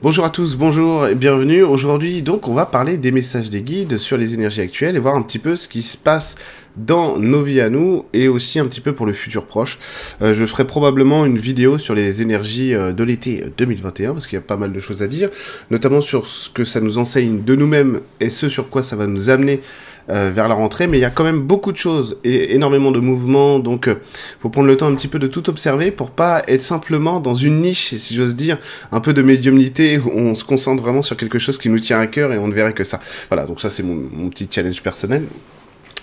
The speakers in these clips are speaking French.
Bonjour à tous, bonjour et bienvenue. Aujourd'hui, donc, on va parler des messages des guides sur les énergies actuelles et voir un petit peu ce qui se passe dans nos vies à nous et aussi un petit peu pour le futur proche. Euh, je ferai probablement une vidéo sur les énergies euh, de l'été 2021 parce qu'il y a pas mal de choses à dire, notamment sur ce que ça nous enseigne de nous-mêmes et ce sur quoi ça va nous amener euh, vers la rentrée, mais il y a quand même beaucoup de choses et énormément de mouvements, donc euh, faut prendre le temps un petit peu de tout observer pour pas être simplement dans une niche, si j'ose dire, un peu de médiumnité où on se concentre vraiment sur quelque chose qui nous tient à cœur et on ne verrait que ça. Voilà, donc ça c'est mon, mon petit challenge personnel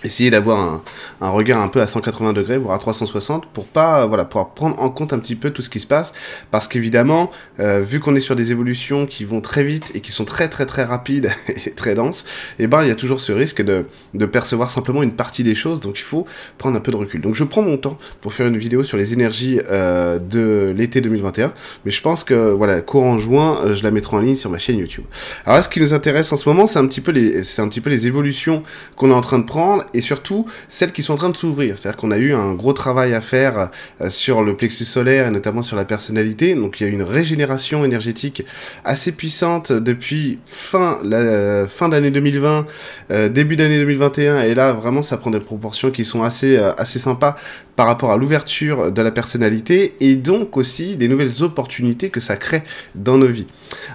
essayer d'avoir un, un, regard un peu à 180 degrés, voire à 360, pour pas, voilà, pour prendre en compte un petit peu tout ce qui se passe, parce qu'évidemment, euh, vu qu'on est sur des évolutions qui vont très vite et qui sont très très très rapides et très denses, et eh ben il y a toujours ce risque de, de percevoir simplement une partie des choses, donc il faut prendre un peu de recul. Donc je prends mon temps pour faire une vidéo sur les énergies euh, de l'été 2021, mais je pense que voilà, courant juin, euh, je la mettrai en ligne sur ma chaîne YouTube. Alors là, ce qui nous intéresse en ce moment, c'est un petit peu les, c'est un petit peu les évolutions qu'on est en train de prendre et surtout celles qui sont en train de s'ouvrir. C'est-à-dire qu'on a eu un gros travail à faire euh, sur le plexus solaire et notamment sur la personnalité. Donc il y a une régénération énergétique assez puissante depuis fin, euh, fin d'année 2020, euh, début d'année 2021. Et là, vraiment, ça prend des proportions qui sont assez, assez sympas par rapport à l'ouverture de la personnalité et donc aussi des nouvelles opportunités que ça crée dans nos vies.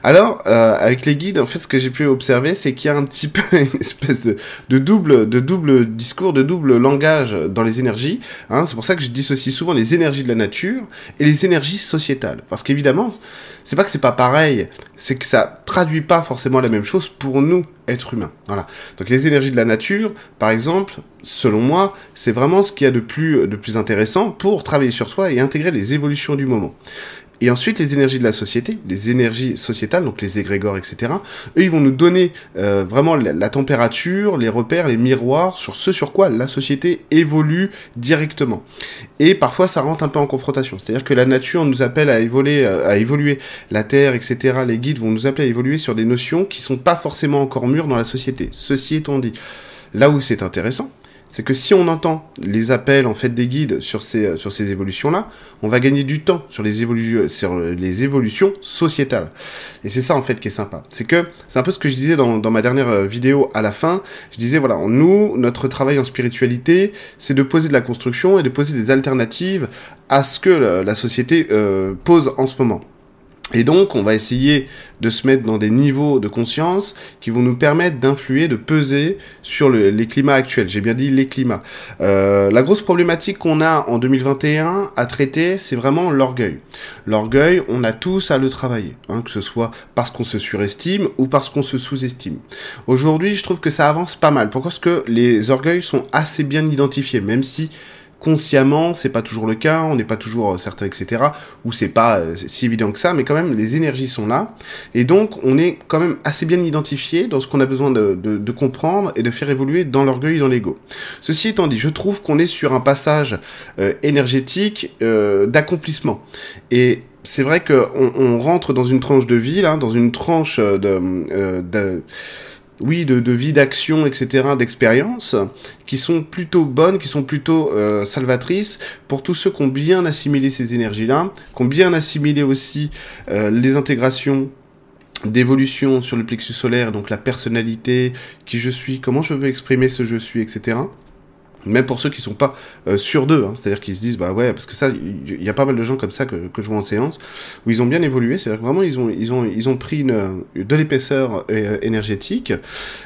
Alors, euh, avec les guides, en fait, ce que j'ai pu observer, c'est qu'il y a un petit peu une espèce de, double, de double discours, de double langage dans les énergies. Hein. C'est pour ça que je dissocie souvent les énergies de la nature et les énergies sociétales. Parce qu'évidemment, c'est pas que c'est pas pareil, c'est que ça traduit pas forcément la même chose pour nous, êtres humains. Voilà. Donc les énergies de la nature, par exemple, selon moi, c'est vraiment ce qu'il y a de plus, de plus intéressant pour travailler sur soi et intégrer les évolutions du moment. Et ensuite, les énergies de la société, les énergies sociétales, donc les égrégores, etc., eux, ils vont nous donner euh, vraiment la, température, les repères, les miroirs sur ce sur quoi la société évolue directement. Et parfois, ça rentre un peu en confrontation. C'est-à-dire que la nature nous appelle à évoluer, euh, à évoluer, la Terre, etc., les guides vont nous appeler à évoluer sur des notions qui sont pas forcément encore mûres dans la société. Ceci étant dit, là où c'est intéressant, c'est que si on entend les appels en fait des guides sur ces, euh, sur ces évolutions-là, on va gagner du temps sur les, évolu sur les évolutions sociétales. Et c'est ça en fait qui est sympa. C'est que c'est un peu ce que je disais dans, dans ma dernière euh, vidéo à la fin. Je disais voilà, nous, notre travail en spiritualité, c'est de poser de la construction et de poser des alternatives à ce que la, la société euh, pose en ce moment. Et donc, on va essayer de se mettre dans des niveaux de conscience qui vont nous permettre d'influer, de peser sur le, les climats actuels. J'ai bien dit les climats. Euh, la grosse problématique qu'on a en 2021 à traiter, c'est vraiment l'orgueil. L'orgueil, on a tous à le travailler, hein, que ce soit parce qu'on se surestime ou parce qu'on se sous-estime. Aujourd'hui, je trouve que ça avance pas mal. Pourquoi? Parce que les orgueils sont assez bien identifiés, même si consciemment, c'est pas toujours le cas, on n'est pas toujours euh, certain, etc. Ou c'est pas euh, si évident que ça, mais quand même, les énergies sont là. Et donc, on est quand même assez bien identifié dans ce qu'on a besoin de, comprendre et de faire évoluer dans l'orgueil et dans l'ego. Ceci étant dit, je trouve qu'on est sur un passage euh, énergétique d'accomplissement. Et c'est vrai qu'on on rentre dans une tranche de vie, là, dans une tranche de oui, de, de vie d'action, etc., d'expérience, qui sont plutôt bonnes, qui sont plutôt euh, salvatrices pour tous ceux qui ont bien assimilé ces énergies-là, qui ont bien assimilé aussi euh, les intégrations d'évolution sur le plexus solaire, donc la personnalité, qui je suis, comment je veux exprimer ce je suis, etc. Même pour ceux qui sont pas euh, sûrs d'eux, hein, c'est-à-dire qu'ils se disent bah ouais parce que ça il y, a pas mal de gens comme ça que, que je vois en séance où ils ont bien évolué, c'est-à-dire que vraiment ils ont ils ont ils ont pris une, de l'épaisseur euh, énergétique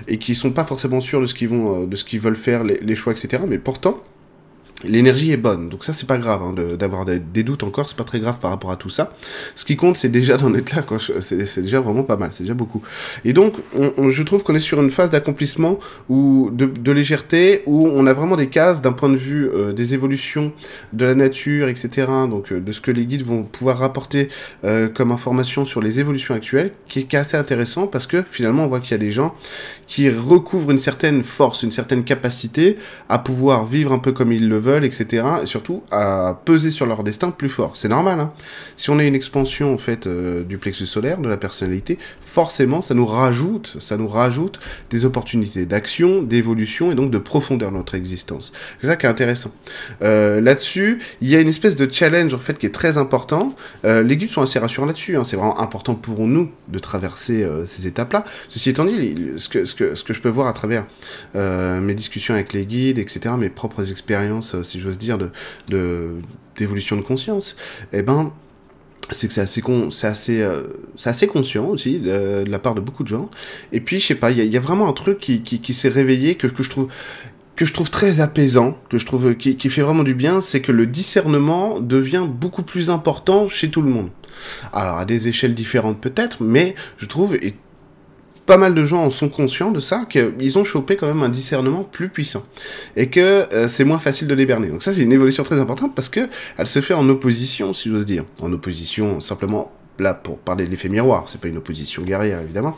et qui sont pas forcément sûrs de ce qu'ils vont euh, de ce qu'ils veulent faire les choix etc. Mais pourtant l'énergie est bonne. Donc ça, c'est pas grave hein, d'avoir des, doutes encore, c'est pas très grave par rapport à tout ça. Ce qui compte, c'est déjà d'en être là. C'est déjà vraiment pas mal, c'est déjà beaucoup. Et donc, on, on, je trouve qu'on est sur une phase d'accomplissement ou de, légèreté où on a vraiment des cases d'un point de vue euh, des évolutions de la nature, etc. Donc euh, de ce que les guides vont pouvoir rapporter euh, comme information sur les évolutions actuelles, qui est assez intéressant parce que finalement, on voit qu'il y a des gens qui recouvrent une certaine force, une certaine capacité à pouvoir vivre un peu comme ils le veulent etc. Et surtout à peser sur leur destin plus fort. C'est normal. Hein. Si on a une expansion en fait euh, du plexus solaire, de la personnalité, forcément ça nous rajoute, ça nous rajoute des opportunités d'action, d'évolution et donc de profondeur dans notre existence. C'est ça qui est intéressant. Euh, là-dessus, il y a une espèce de challenge en fait qui est très important. Euh, les guides sont assez rassurants là-dessus. Hein. C'est vraiment important pour nous de traverser ces étapes-là. Ceci étant dit, ce que je peux voir à travers mes discussions avec les guides, etc., mes propres expériences, si j'ose dire, de d'évolution de, conscience, eh ben c'est que c'est assez c'est assez, euh, c'est assez conscient aussi de, la part de beaucoup de gens. Et puis je sais pas, il y, a vraiment un truc qui, qui, qui s'est réveillé que, que je trouve que je trouve très apaisant, que je trouve qui, qui fait vraiment du bien, c'est que le discernement devient beaucoup plus important chez tout le monde. Alors à des échelles différentes peut-être, mais je trouve et pas mal de gens en sont conscients de ça, qu'ils ont chopé quand même un discernement plus puissant. Et que euh, c'est moins facile de les berner. Donc ça, c'est une évolution très importante parce que elle se fait en opposition, si j'ose dire. En opposition simplement là pour parler de l'effet miroir, c'est pas une opposition guerrière évidemment,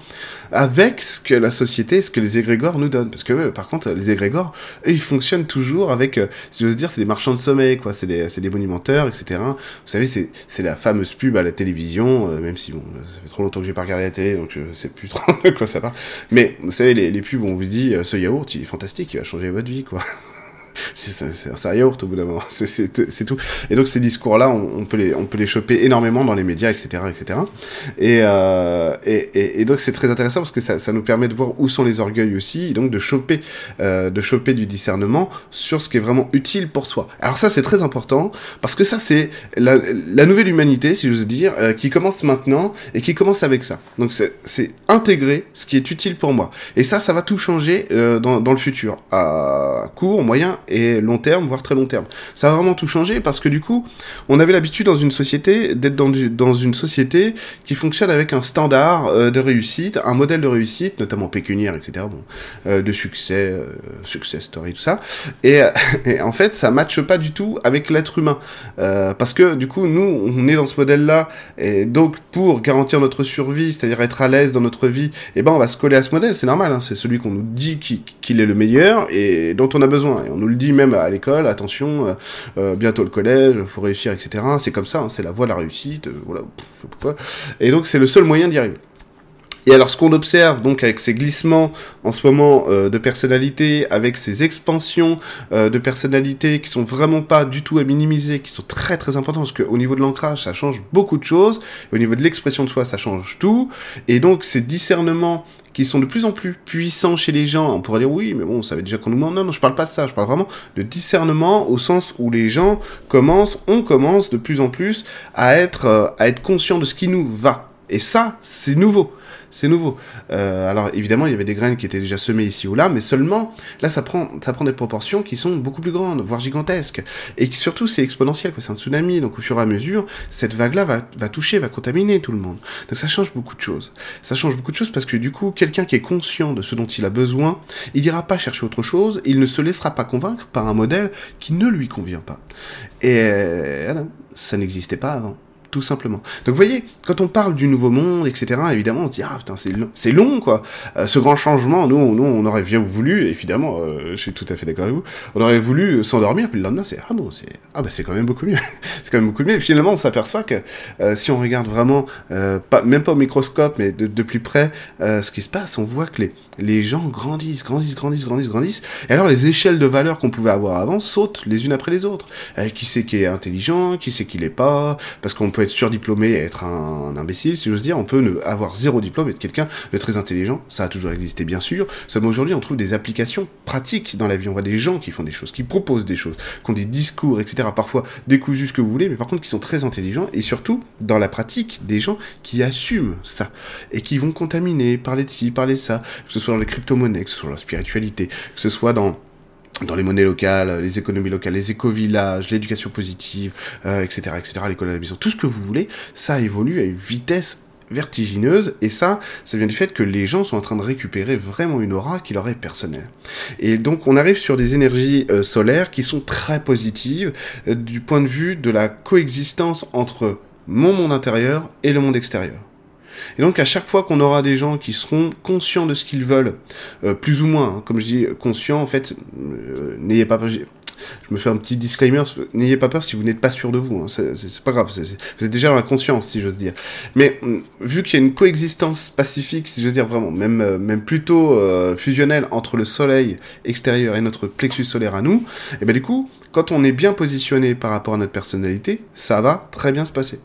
avec ce que la société, ce que les égrégores nous donnent. Parce que par contre, les égrégores, eux, ils fonctionnent toujours avec, euh, si j'ose dire, c'est des marchands de sommeil, quoi, c'est des, des monumenteurs, etc. Vous savez, c'est, la fameuse pub à la télévision, euh, même si bon, ça fait trop longtemps que j'ai pas regardé la télé, donc je sais plus trop de quoi ça parle. Mais vous savez, les, les pubs, on vous dit, euh, ce yaourt, il est fantastique, il va changer votre vie, quoi c'est un yaourt au bout d'un moment, c'est tout. Et donc ces discours-là, on, peut les, on peut les choper énormément dans les médias, etc., etc. Euh, et, et, donc c'est très intéressant parce que ça, ça, nous permet de voir où sont les orgueils aussi, et donc de choper, euh, de choper du discernement sur ce qui est vraiment utile pour soi. Alors ça c'est très important parce que ça c'est la, nouvelle humanité, si j'ose dire, euh, qui commence maintenant et qui commence avec ça. Donc c'est intégrer ce qui est utile pour moi. Et ça, ça va tout changer dans, dans le futur, à court, moyen et long terme, voire très long terme. Ça va vraiment tout changer parce que du coup, on avait l'habitude dans une société d'être dans, une société qui fonctionne avec un standard euh, de réussite, un modèle de réussite, notamment pécuniaire, etc. Euh, de succès, euh, success story, tout ça. Et, en fait, ça matche pas du tout avec l'être humain parce que du coup, nous, on est dans ce modèle-là et donc pour garantir notre survie, c'est-à-dire être à l'aise dans notre vie, eh ben on va se coller à ce modèle. C'est normal, hein, c'est celui qu'on nous dit qu'il est le meilleur et dont on a besoin. Et on nous le dit même à l'école, attention, euh, euh, bientôt le collège, faut réussir, etc. C'est comme ça, hein, c'est la voie de la réussite, euh, voilà, Et donc c'est le seul moyen d'y arriver. Et alors ce qu'on observe donc avec ces glissements en ce moment de personnalité, avec ces expansions de personnalité qui sont vraiment pas du tout à minimiser, qui sont très très importantes parce qu'au niveau de l'ancrage ça change beaucoup de choses, au niveau de l'expression de soi ça change tout, et donc ces discernements qui sont de plus en plus puissants chez les gens. On pourrait dire oui, mais bon, on savait déjà qu'on nous ment. Non, non, je parle pas de ça. Je parle vraiment de discernement au sens où les gens commencent, on commence de plus en plus à être, euh, à être conscient de ce qui nous va. Et ça, c'est nouveau c'est nouveau. Euh, alors évidemment, il y avait des graines qui étaient déjà semées ici ou là, mais seulement, là, ça prend, ça prend des proportions qui sont beaucoup plus grandes, voire gigantesques. Et surtout, c'est exponentiel, quoi. C'est un tsunami, donc au fur et à mesure, cette vague-là va, va toucher, va contaminer tout le monde. Donc ça change beaucoup de choses. Ça change beaucoup de choses parce que du coup, quelqu'un qui est conscient de ce dont il a besoin, il n'ira pas chercher autre chose, il ne se laissera pas convaincre par un modèle qui ne lui convient pas. Et voilà, ça n'existait pas avant tout simplement. Donc vous voyez, quand on parle du nouveau monde, etc., évidemment, on se dit, ah putain, c'est long, c'est long, quoi. Euh, ce grand changement, nous, nous, on aurait bien voulu, évidemment, euh, je suis tout à fait d'accord avec vous, on aurait voulu s'endormir, puis le lendemain, c'est, ah bon, c'est, ah bah c'est quand même beaucoup mieux. c'est quand même beaucoup mieux. Et finalement, on s'aperçoit que euh, si on regarde vraiment, pas, même pas au microscope, mais de, de plus près, ce qui se passe, on voit que les, les gens grandissent, grandissent, grandissent, grandissent, grandissent. Et alors les échelles de valeur qu'on pouvait avoir avant sautent les unes après les autres. Euh, qui c'est qui est intelligent, qui c'est qui l'est pas, parce qu'on peut être surdiplômé et être un, imbécile, si j'ose dire. On peut ne, avoir zéro diplôme et être quelqu'un de très intelligent. Ça a toujours existé, bien sûr. Seulement aujourd'hui, on trouve des applications pratiques dans la vie. On voit des gens qui font des choses, qui proposent des choses, qui ont des discours, etc. Parfois décousus ce que vous voulez, mais par contre qui sont très intelligents et surtout dans la pratique des gens qui assument ça et qui vont contaminer, parler de ci, parler de ça, que ce soit soit dans les crypto-monnaies, que ce soit dans la spiritualité, que ce soit dans dans les monnaies locales, les économies locales, les éco-villages, l'éducation positive, etc., euh, etc., l'école à la maison, tout ce que vous voulez, ça évolue à une vitesse vertigineuse et ça, ça vient du fait que les gens sont en train de récupérer vraiment une aura qui leur est personnelle. Et donc on arrive sur des énergies euh, solaires qui sont très positives euh, du point de vue de la coexistence entre mon monde intérieur et le monde extérieur. Et donc à chaque fois qu'on aura des gens qui seront conscients de ce qu'ils veulent, euh, plus ou moins, hein, comme je dis, conscients, en fait, euh, n'ayez pas je me fais un petit disclaimer, n'ayez pas peur si vous n'êtes pas sûr de vous, hein. c'est pas grave, vous êtes déjà dans la conscience, si j'ose dire. Mais mm, vu qu'il y a une coexistence pacifique, si j'ose dire vraiment, même, euh, même plutôt fusionnelle entre le soleil extérieur et notre plexus solaire à nous, et ben du coup, quand on est bien positionné par rapport à notre personnalité, ça va très bien se passer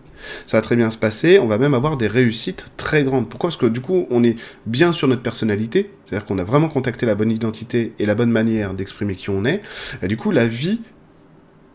ça va très bien se passer, on va même avoir des réussites très grandes. Pourquoi? Parce que du coup, on est bien sur notre personnalité, c'est-à-dire qu'on a vraiment contacté la bonne identité et la bonne manière d'exprimer qui on est, et du coup, la vie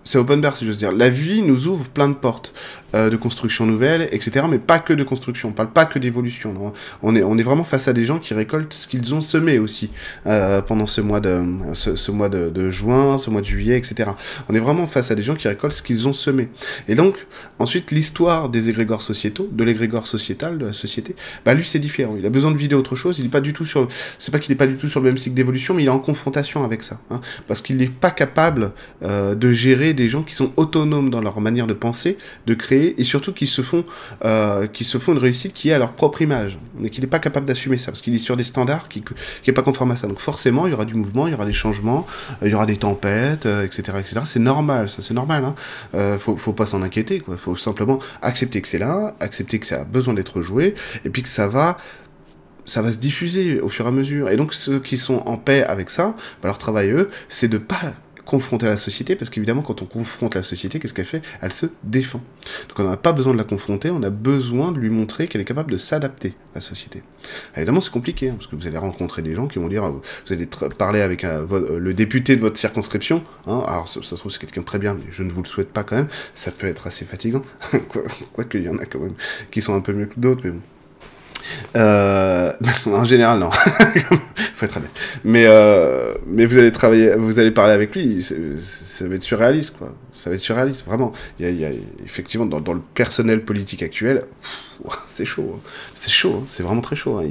c'est open bar si j'ose dire. La vie nous ouvre plein de portes. Euh, de construction nouvelle, etc. Mais pas que de construction, on parle pas que d'évolution. On est, on est vraiment face à des gens qui récoltent ce qu'ils ont semé aussi euh, pendant ce mois, de, ce, mois de, juin, ce mois de juillet, etc. On est vraiment face à des gens qui récoltent ce qu'ils ont semé. Et donc, ensuite, l'histoire des égrégores sociétaux, de l'égrégore sociétal, de la société, bah lui c'est différent. Il a besoin de vider autre chose. Il est pas du tout sur, c'est pas qu'il est pas du tout sur le même cycle d'évolution, mais il est en confrontation avec ça, hein, parce qu'il n'est pas capable euh, de gérer des gens qui sont autonomes dans leur manière de penser, de créer et surtout qui se font, euh, qui se font une réussite qui est à leur propre image, et qu'il n'est pas capable d'assumer ça, parce qu'il est sur des standards qui n'est pas conforme à ça. Donc forcément, il y aura du mouvement, il y aura des changements, euh, il y aura des tempêtes, etc., euh, etc. C'est normal, ça c'est normal. Hein. faut, faut pas s'en inquiéter, quoi. Faut simplement accepter que c'est là, accepter que ça a besoin d'être joué, et puis que ça va ça va se diffuser au fur et à mesure. Et donc ceux qui sont en paix avec ça, bah, leur travail eux, c'est de pas confronter la société, parce qu'évidemment, quand on confronte la société, qu'est-ce qu'elle fait? Elle se défend. Donc on n'a pas besoin de la confronter, on a besoin de lui montrer qu'elle est capable de s'adapter à la société. évidemment, c'est compliqué, hein, parce que vous allez rencontrer des gens qui vont dire, vous allez parler avec le député de votre circonscription, hein, alors ça, se trouve c'est quelqu'un de très bien, mais je ne vous le souhaite pas quand même, ça peut être assez fatigant, quoique il y en a quand même qui sont un peu mieux que d'autres, mais bon. Euh, en général, non. Faut être honnête. Mais, euh, mais vous allez travailler, vous allez parler avec lui, ça va être surréaliste, quoi. Ça va être surréaliste, vraiment. Il y a, effectivement, dans, le personnel politique actuel, c'est chaud. Hein. C'est chaud, hein. c'est vraiment très chaud. Hein.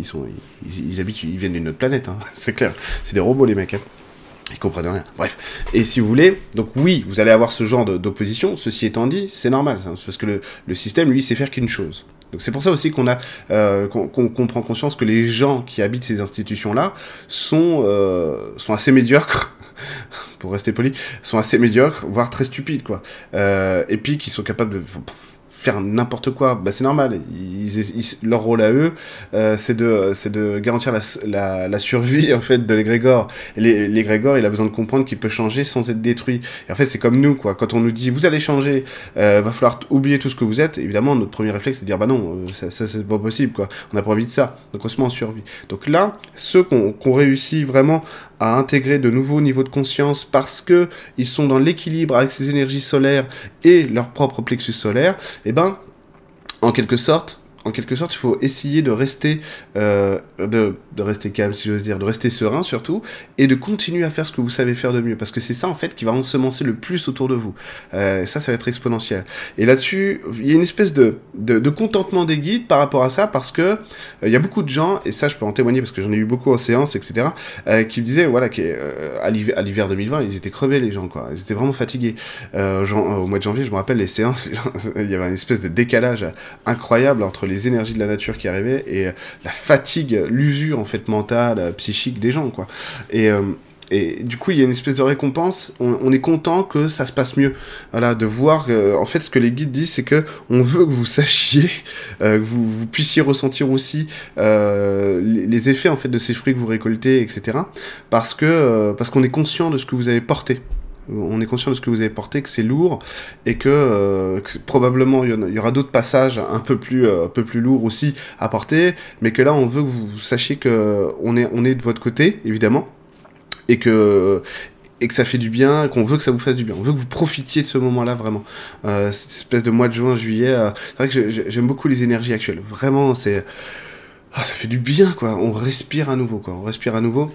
Ils, habitent, ils viennent d'une autre planète, c'est clair. C'est des robots, les mecs. Ils comprennent rien. Bref. Et si vous voulez, donc oui, vous allez avoir ce genre d'opposition. Ceci étant dit, c'est normal, parce que le, le système, lui, sait faire qu'une chose c'est pour ça aussi qu'on a euh, qu'on prend conscience que les gens qui habitent ces institutions-là sont euh, sont assez médiocres pour rester poli, sont assez médiocres, voire très stupides quoi. Euh, et puis qui sont capables de faire n'importe quoi, bah, c'est normal. Leur rôle à eux, euh, c'est de, de garantir la, la, survie en fait de l'égrégore. L'égrégore, il a besoin de comprendre qu'il peut changer sans être détruit. Et en fait, c'est comme nous, quoi. Quand on nous dit vous allez changer, euh, va falloir oublier tout ce que vous êtes. Évidemment, notre premier réflexe, c'est de dire bah non, euh, ça, ça c'est pas possible, quoi. On n'a pas envie de ça. Donc on se met en survie. Donc là, ceux qu'on qu réussit vraiment à intégrer de nouveaux niveaux de conscience parce que ils sont dans l'équilibre avec ces énergies solaires et leur propre plexus solaire, et eh ben, en quelque sorte, en quelque sorte, il faut essayer de rester, euh, de, rester calme, si j'ose dire, de rester serein surtout, et de continuer à faire ce que vous savez faire de mieux, parce que c'est ça en fait qui va ensemencer le plus autour de vous. Euh, ça, ça va être exponentiel. Et là-dessus, il y a une espèce de, contentement des guides par rapport à ça, parce que euh, il y a beaucoup de gens, et ça, je peux en témoigner parce que j'en ai eu beaucoup en séance, etc., qui me disaient, voilà, qu'à l'hiver 2020, ils étaient crevés les gens, quoi. Ils étaient vraiment fatigués. au mois de janvier, je me rappelle les séances, il y avait une espèce de décalage incroyable entre les les énergies de la nature qui arrivaient et euh, la fatigue, l'usure en fait mentale, euh, psychique des gens quoi. Et euh, et du coup, il y a une espèce de récompense. On, est content que ça se passe mieux. Voilà, de voir que, en fait, ce que les guides disent, c'est que on veut que vous sachiez, que vous, puissiez ressentir aussi les, effets en fait de ces fruits que vous récoltez, etc. Parce que parce qu'on est conscient de ce que vous avez porté on est conscient de ce que vous avez porté, que c'est lourd et que, euh, probablement il y, aura d'autres passages un peu plus euh, un peu plus lourds aussi à porter, mais que là on veut que vous sachiez que on est de votre côté évidemment et que et que ça fait du bien, qu'on veut que ça vous fasse du bien. On veut que vous profitiez de ce moment-là vraiment. Euh, cette espèce de mois de juin, juillet, c'est vrai que j'aime beaucoup les énergies actuelles. Vraiment, c'est ah, ça fait du bien quoi. On respire à nouveau quoi. On respire à nouveau.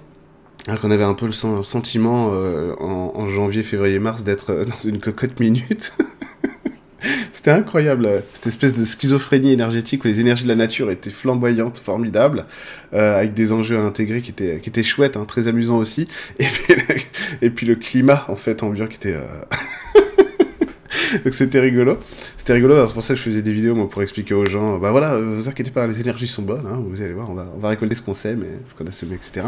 Alors qu'on avait un peu le sentiment euh, en, janvier, février, mars d'être euh, dans une cocotte minute. C'était incroyable, euh, cette espèce de schizophrénie énergétique où les énergies de la nature étaient flamboyantes, formidables, avec des enjeux à intégrer qui étaient, qui étaient chouettes, hein, très amusants aussi. Et puis, et puis, le climat, en fait, ambiant qui était... Donc c'était rigolo. C'était rigolo, c'est pour ça que je faisais des vidéos moi, pour expliquer aux gens, bah voilà, vous inquiétez pas, les énergies sont bonnes, hein, vous allez voir, on va, on va récolter ce qu'on sait, mais ce qu'on a semé, etc.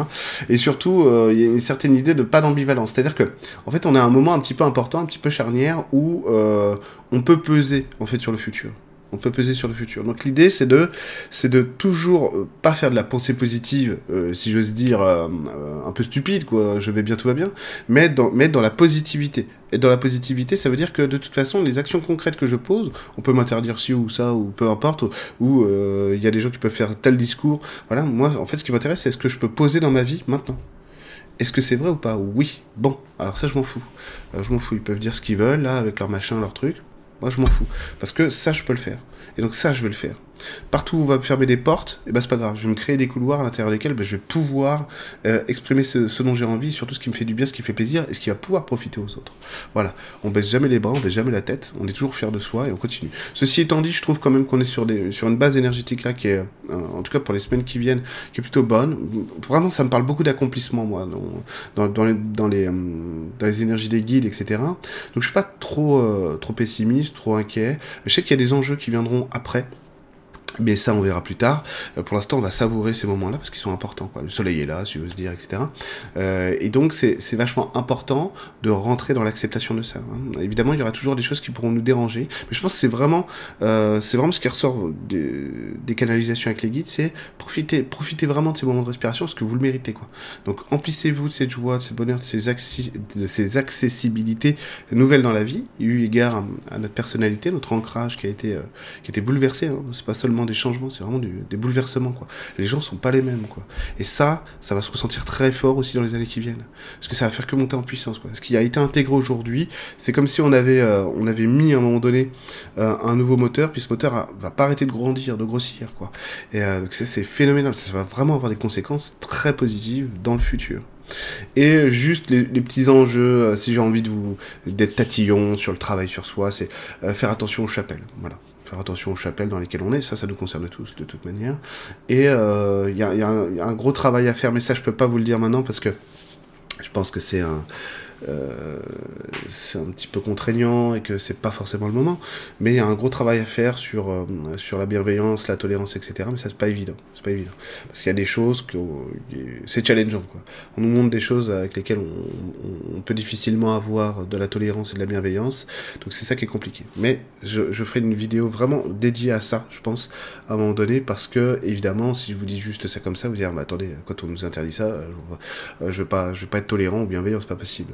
Et surtout, euh, il y a une certaine idée de pas d'ambivalence. C'est-à-dire que, en fait, on a un moment un petit peu important, un petit peu charnière, où euh, on peut peser, en fait, sur le futur on peut peser sur le futur. Donc l'idée c'est de c'est de toujours euh, pas faire de la pensée positive, euh, si j'ose dire euh, un peu stupide quoi, je vais bien tout va bien, mais dans dans la positivité. Et dans la positivité, ça veut dire que de toute façon, les actions concrètes que je pose, on peut m'interdire ci ou ça ou peu importe, ou il y a des gens qui peuvent faire tel discours. Voilà, moi en fait ce qui m'intéresse c'est ce que je peux poser dans ma vie maintenant. Est-ce que c'est vrai ou pas? Oui. Bon, alors ça je m'en fous. je m'en fous. Ils peuvent dire ce qu'ils veulent là avec leur machin, leur truc. Moi, je m'en fous. Parce que ça, je peux le faire. Et donc ça, je vais le faire. Partout où on va me fermer des portes, et eh ben c'est pas grave, je vais me créer des couloirs à l'intérieur desquels ben, je vais pouvoir euh, exprimer ce, dont j'ai envie, surtout ce qui me fait du bien, ce qui fait plaisir, et ce qui va pouvoir profiter aux autres. Voilà, on baisse jamais les bras, on baisse jamais la tête, on est toujours fier de soi et on continue. Ceci étant dit, je trouve quand même qu'on est sur, une base énergétique là qui est, euh, en tout cas pour les semaines qui viennent, qui est plutôt bonne. Vraiment, ça me parle beaucoup d'accomplissement, moi, dans, euh, les énergies des guides, etc. Donc je suis pas trop pessimiste, trop inquiet. Je sais qu'il y a des enjeux qui viendront après mais ça, on verra plus tard. Euh, pour l'instant, on va savourer ces moments-là parce qu'ils sont importants. Le soleil est là, si veux se dire, etc. Euh, et donc, c'est vachement important de rentrer dans l'acceptation de ça. Hein. Évidemment, il y aura toujours des choses qui pourront nous déranger, mais je pense que c'est vraiment, euh, vraiment ce qui ressort des, des canalisations avec les guides, c'est profiter, profiter vraiment de ces moments de respiration parce que vous le méritez. Quoi. Donc, emplissez-vous de cette joie, de ce bonheur, de ces, de ces accessibilités nouvelles dans la vie, eu égard à, notre personnalité, notre ancrage qui a été, qui a été bouleversé. Hein. C'est pas seulement des changements, c'est vraiment des bouleversements, quoi. Les gens sont pas les mêmes, quoi. Et ça, ça va se ressentir très fort aussi dans les années qui viennent. Parce que ça va faire que monter en puissance, quoi. Ce qui a été intégré aujourd'hui, c'est comme si on avait, euh, on avait mis à un moment donné euh, un nouveau moteur, puis ce moteur va pas arrêter de grandir, de grossir, quoi. Et euh, donc c'est phénoménal, ça va vraiment avoir des conséquences très positives dans le futur. Et juste les, petits enjeux, si j'ai envie de vous d'être tatillon sur le travail sur soi, c'est faire attention aux chapelles. Voilà faire attention aux chapelles dans lesquelles on est, ça, ça nous concerne tous de toute manière. Et il euh, y, a, un gros travail à faire, mais ça, je peux pas vous le dire maintenant parce que je pense que c'est un, euh, c'est un petit peu contraignant et que c'est pas forcément le moment. Mais il y a un gros travail à faire sur, euh, sur la bienveillance, la tolérance, etc. Mais ça, c'est pas évident. C'est pas évident. Parce qu'il y a des choses que c'est challengeant. On nous montre des choses avec lesquelles on, peut difficilement avoir de la tolérance et de la bienveillance. Donc c'est ça qui est compliqué. Mais je, ferai une vidéo vraiment dédiée à ça, je pense, à un moment donné, parce que, évidemment, si je vous dis juste ça comme ça, vous dire, mais attendez, quand on nous interdit ça, je, je veux pas, je veux pas être tolérant ou bienveillant, c'est pas possible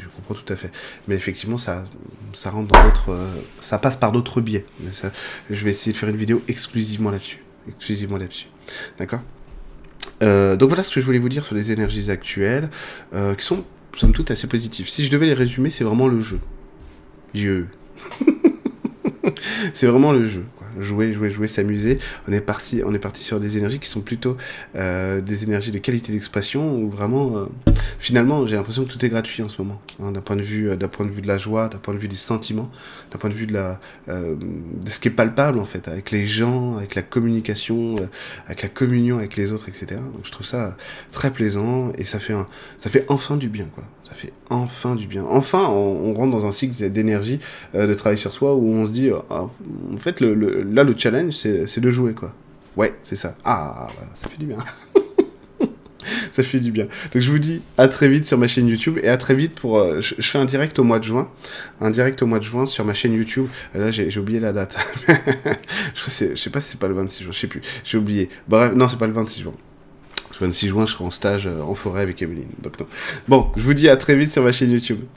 je comprends tout à fait. Mais effectivement, ça, ça rentre dans d'autres, euh, ça passe par d'autres biais. je vais essayer de faire une vidéo exclusivement là-dessus, exclusivement là-dessus. D'accord? Euh, Donc voilà ce que je voulais vous dire sur les énergies actuelles, euh, qui sont somme toute assez positives. Si je devais les résumer, c'est vraiment le jeu. Dieu. c'est vraiment le jeu jouer, jouer, jouer, s'amuser. On est parti, on est parti sur des énergies qui sont plutôt euh, des énergies de qualité d'expression où vraiment, euh, finalement, j'ai l'impression que tout est gratuit en ce moment, hein, d'un point de vue, euh, d'un point de vue de la joie, d'un point de vue des sentiments, d'un point de vue de la, de ce qui est palpable en fait, avec les gens, avec la communication, avec la communion avec les autres, etc. Donc je trouve ça très plaisant et ça fait ça fait enfin du bien quoi. Ça fait enfin du bien. Enfin, on, rentre dans un cycle d'énergie, de travail sur soi où on se dit, ah, en fait, le là, le challenge, c'est de jouer, quoi. Ouais, c'est ça. Ah, ça fait du bien. ça fait du bien. Donc je vous dis à très vite sur ma chaîne YouTube et à très vite pour. Euh, je, fais un direct au mois de juin. Un direct au mois de juin sur ma chaîne YouTube. Euh, là j'ai oublié la date. je, sais, sais pas si c'est pas le 26 juin, je sais plus. J'ai oublié. Bref, non, c'est pas le 26 juin. Le 26 juin, je serai en stage euh, en forêt avec Emeline. Donc non. Bon, je vous dis à très vite sur ma chaîne YouTube.